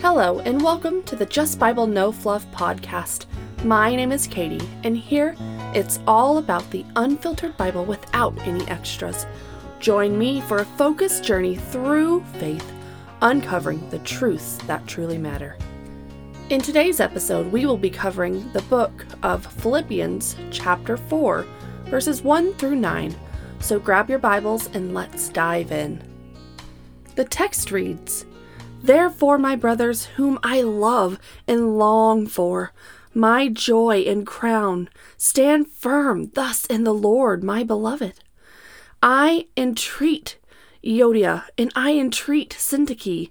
Hello, and welcome to the Just Bible No Fluff podcast. My name is Katie, and here it's all about the unfiltered Bible without any extras. Join me for a focused journey through faith, uncovering the truths that truly matter. In today's episode, we will be covering the book of Philippians, chapter 4, verses 1 through 9. So grab your Bibles and let's dive in. The text reads, Therefore, my brothers, whom I love and long for, my joy and crown, stand firm thus in the Lord, my beloved. I entreat Euodia and I entreat Syntyche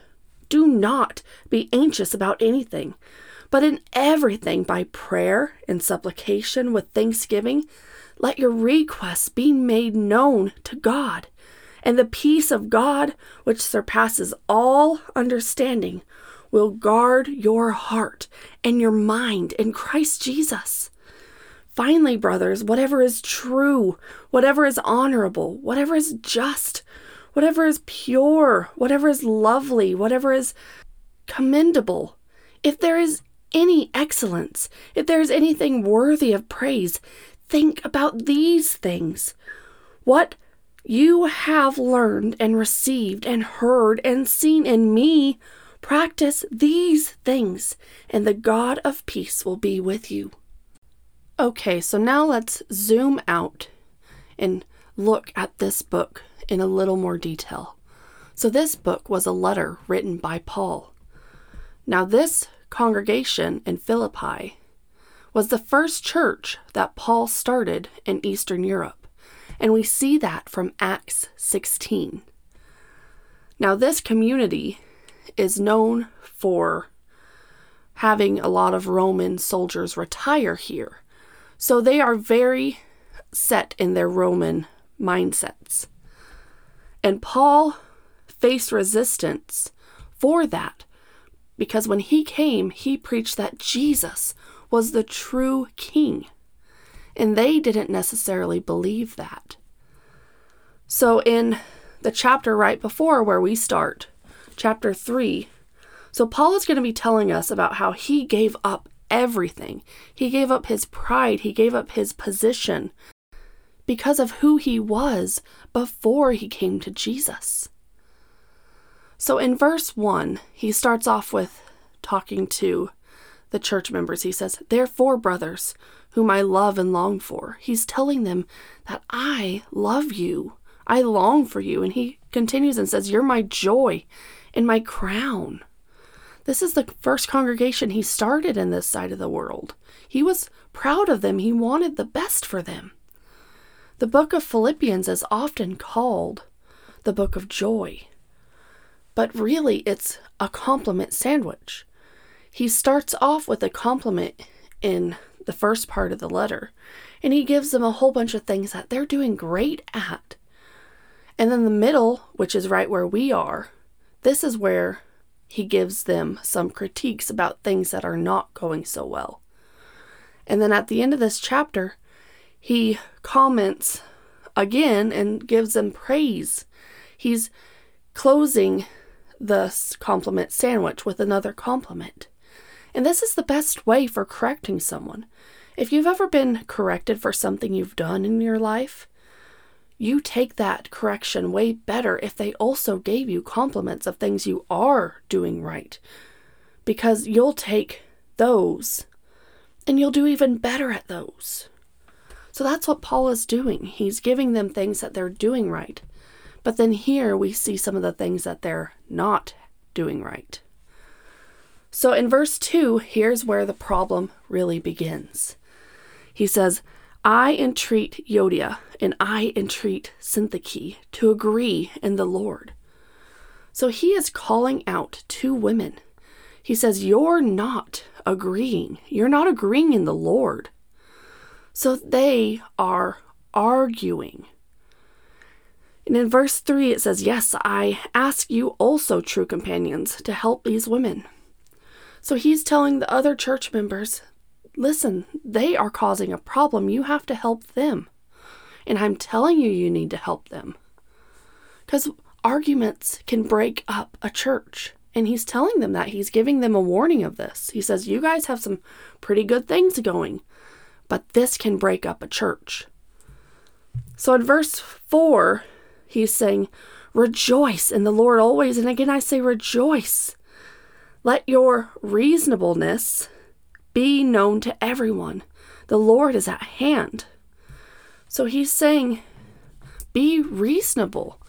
Do not be anxious about anything, but in everything by prayer and supplication with thanksgiving let your requests be made known to God, and the peace of God, which surpasses all understanding, will guard your heart and your mind in Christ Jesus. Finally, brothers, whatever is true, whatever is honorable, whatever is just, whatever is pure, whatever is lovely, whatever is commendable, if there is any excellence, if there is anything worthy of praise, think about these things. What you have learned and received and heard and seen in me, practice these things, and the God of peace will be with you. Okay, so now let's zoom out and look at this book in a little more detail. So, this book was a letter written by Paul. Now, this congregation in Philippi was the first church that Paul started in Eastern Europe, and we see that from Acts 16. Now, this community is known for having a lot of Roman soldiers retire here, so they are very set in their Roman mindsets. And Paul faced resistance for that because when he came, he preached that Jesus was the true king. And they didn't necessarily believe that. So, in the chapter right before where we start, chapter 3, so Paul is going to be telling us about how he gave up everything. He gave up his pride, he gave up his position because of who he was before he came to Jesus. So in verse 1, he starts off with talking to the church members. He says, Therefore, brothers, whom I love and long for, he's telling them that I love you. I long for you. And he continues and says, You're my joy and my crown. This is the first congregation he started in this side of the world. He was proud of them, he wanted the best for them. The book of Philippians is often called the book of joy, but really it's a compliment sandwich. He starts off with a compliment in the first part of the letter, and he gives them a whole bunch of things that they're doing great at. And then the middle, which is right where we are, this is where he gives them some critiques about things that are not going so well. And then at the end of this chapter, he comments again and gives them praise. He's closing the compliment sandwich with another compliment. And this is the best way for correcting someone. If you've ever been corrected for something you've done in your life, you take that correction way better if they also gave you compliments of things you are doing right. Because you'll take those and you'll do even better at those. So that's what Paul is doing. He's giving them things that they're doing right. But then here we see some of the things that they're not doing right. So in verse 2, here's where the problem really begins. He says, I entreat Euodia and I entreat Syntyche to agree in the Lord. So he is calling out two women. He says, You're not agreeing. You're not agreeing in the Lord. So they are arguing. And in verse 3, it says, Yes, I ask you also, true companions, to help these women. So he's telling the other church members, Listen, they are causing a problem. You have to help them. And I'm telling you, you need to help them. Because arguments can break up a church. And he's telling them that. He's giving them a warning of this. He says, You guys have some pretty good things going, but this can break up a church. So in verse 4, he's saying, Rejoice in the Lord always. And again, I say, Rejoice. Let your reasonableness be known to everyone. The Lord is at hand. So he's saying, Be reasonable.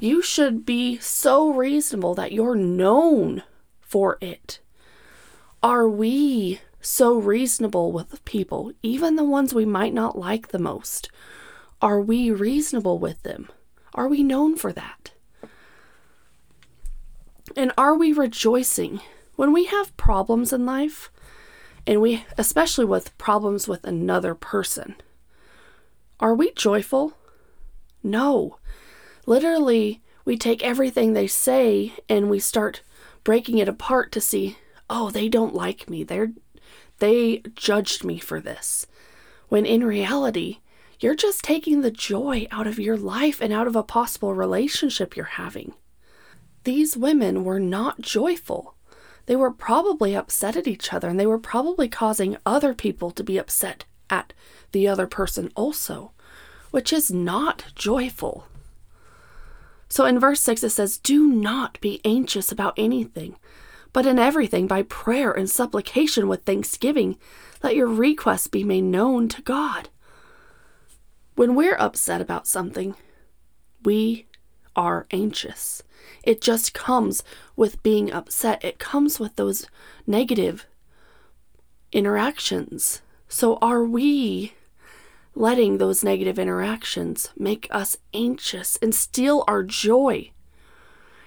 You should be so reasonable that you're known for it. Are we so reasonable with people, even the ones we might not like the most? Are we reasonable with them? Are we known for that? And are we rejoicing when we have problems in life? And we, especially with problems with another person, are we joyful? No. Literally, we take everything they say and we start breaking it apart to see, oh, they don't like me. They're they judged me for this. When in reality, you're just taking the joy out of your life and out of a possible relationship you're having. These women were not joyful. They were probably upset at each other and they were probably causing other people to be upset at the other person also, which is not joyful. So in verse 6 it says, Do not be anxious about anything, but in everything by prayer and supplication with thanksgiving, let your requests be made known to God. When we're upset about something, we are anxious. It just comes with being upset, it comes with those negative interactions. So, are we letting those negative interactions make us anxious and steal our joy?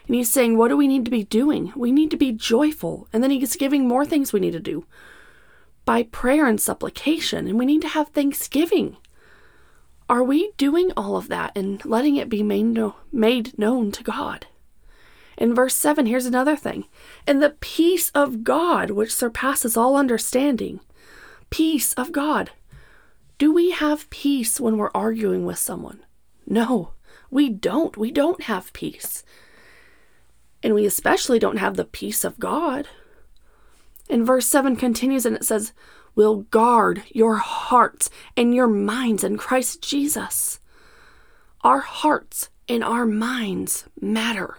And he's saying, What do we need to be doing? We need to be joyful. And then he's giving more things we need to do by prayer and supplication. And we need to have thanksgiving. Are we doing all of that and letting it be made, made known to God? In verse 7, here's another thing. And the peace of God, which surpasses all understanding. Peace of God. Do we have peace when we're arguing with someone? No, we don't. We don't have peace. And we especially don't have the peace of God. And verse 7 continues and it says, will guard your hearts and your minds in Christ Jesus. Our hearts and our minds matter.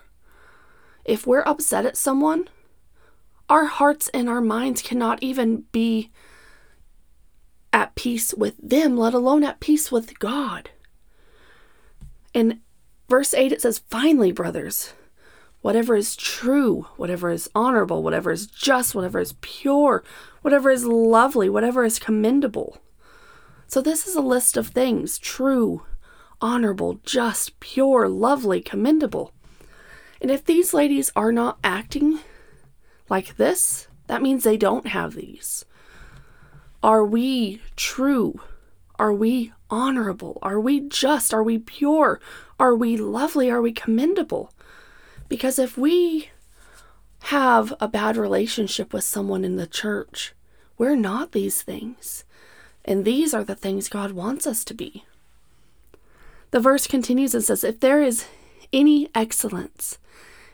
If we're upset at someone, our hearts and our minds cannot even be at peace with them, let alone at peace with God. In verse 8, it says, Finally, brothers, whatever is true, whatever is honorable, whatever is just, whatever is pure, whatever is lovely, whatever is commendable. So, this is a list of things true, honorable, just, pure, lovely, commendable. And if these ladies are not acting like this, that means they don't have these. Are we true? Are we honorable? Are we just? Are we pure? Are we lovely? Are we commendable? Because if we have a bad relationship with someone in the church, we're not these things. And these are the things God wants us to be. The verse continues and says, If there is any excellence,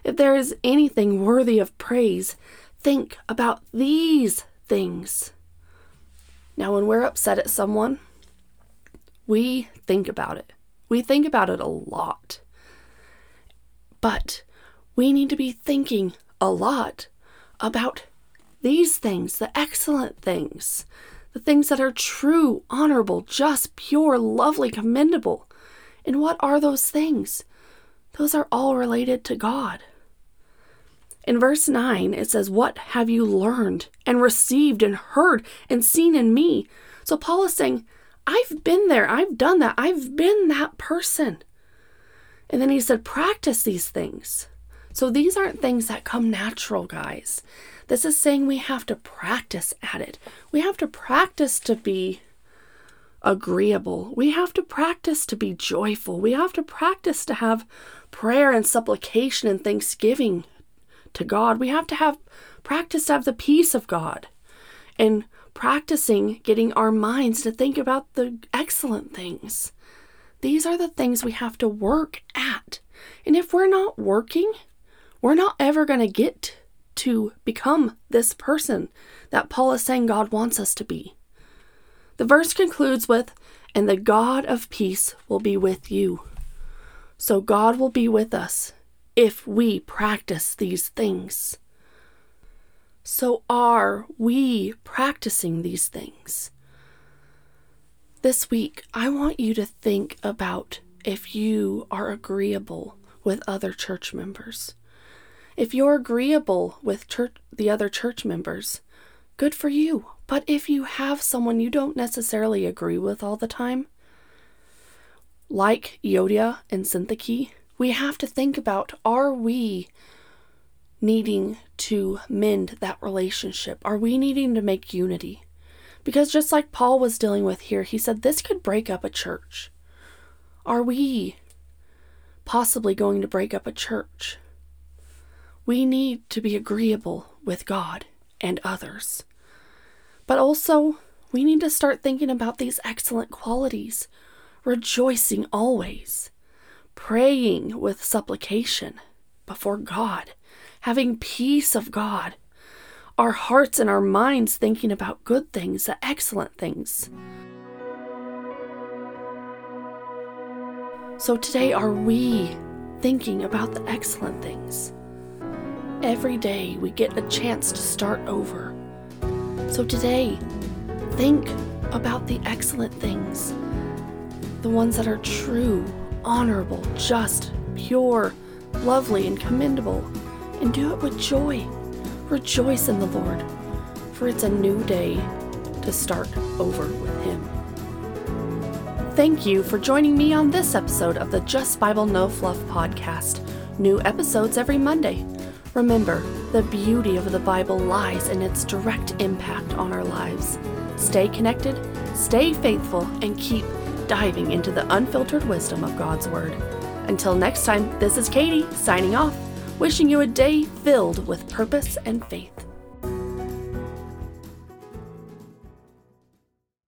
if there is anything worthy of praise, think about these things. Now, when we're upset at someone, we think about it. We think about it a lot. But we need to be thinking a lot about these things, the excellent things, the things that are true, honorable, just, pure, lovely, commendable. And what are those things? Those are all related to God. In verse 9, it says, What have you learned and received and heard and seen in me? So Paul is saying, I've been there. I've done that. I've been that person. And then he said, Practice these things. So these aren't things that come natural, guys. This is saying we have to practice at it. We have to practice to be agreeable. We have to practice to be joyful. We have to practice to have prayer and supplication and thanksgiving to God. We have to have practice to have the peace of God and practicing getting our minds to think about the excellent things. These are the things we have to work at. And if we're not working, we're not ever going to get to become this person that Paul is saying God wants us to be. The verse concludes with, And the God of peace will be with you. So God will be with us if we practice these things. So are we practicing these things? This week, I want you to think about if you are agreeable with other church members. If you're agreeable with church, the other church members, good for you. But if you have someone you don't necessarily agree with all the time, like Euodia and Syntyche, we have to think about are we needing to mend that relationship? Are we needing to make unity? Because just like Paul was dealing with here, he said this could break up a church. Are we possibly going to break up a church? We need to be agreeable with God and others. But also, we need to start thinking about these excellent qualities, rejoicing always, praying with supplication before God, having peace of God, our hearts and our minds thinking about good things, the excellent things. So today, are we thinking about the excellent things? Every day we get a chance to start over. So today, think about the excellent things, the ones that are true, honorable, just, pure, lovely, and commendable, and do it with joy. Rejoice in the Lord, for it's a new day to start over with Him. Thank you for joining me on this episode of the Just Bible No Fluff podcast. New episodes every Monday. Remember, the beauty of the Bible lies in its direct impact on our lives. Stay connected, stay faithful, and keep diving into the unfiltered wisdom of God's Word. Until next time, this is Katie signing off, wishing you a day filled with purpose and faith.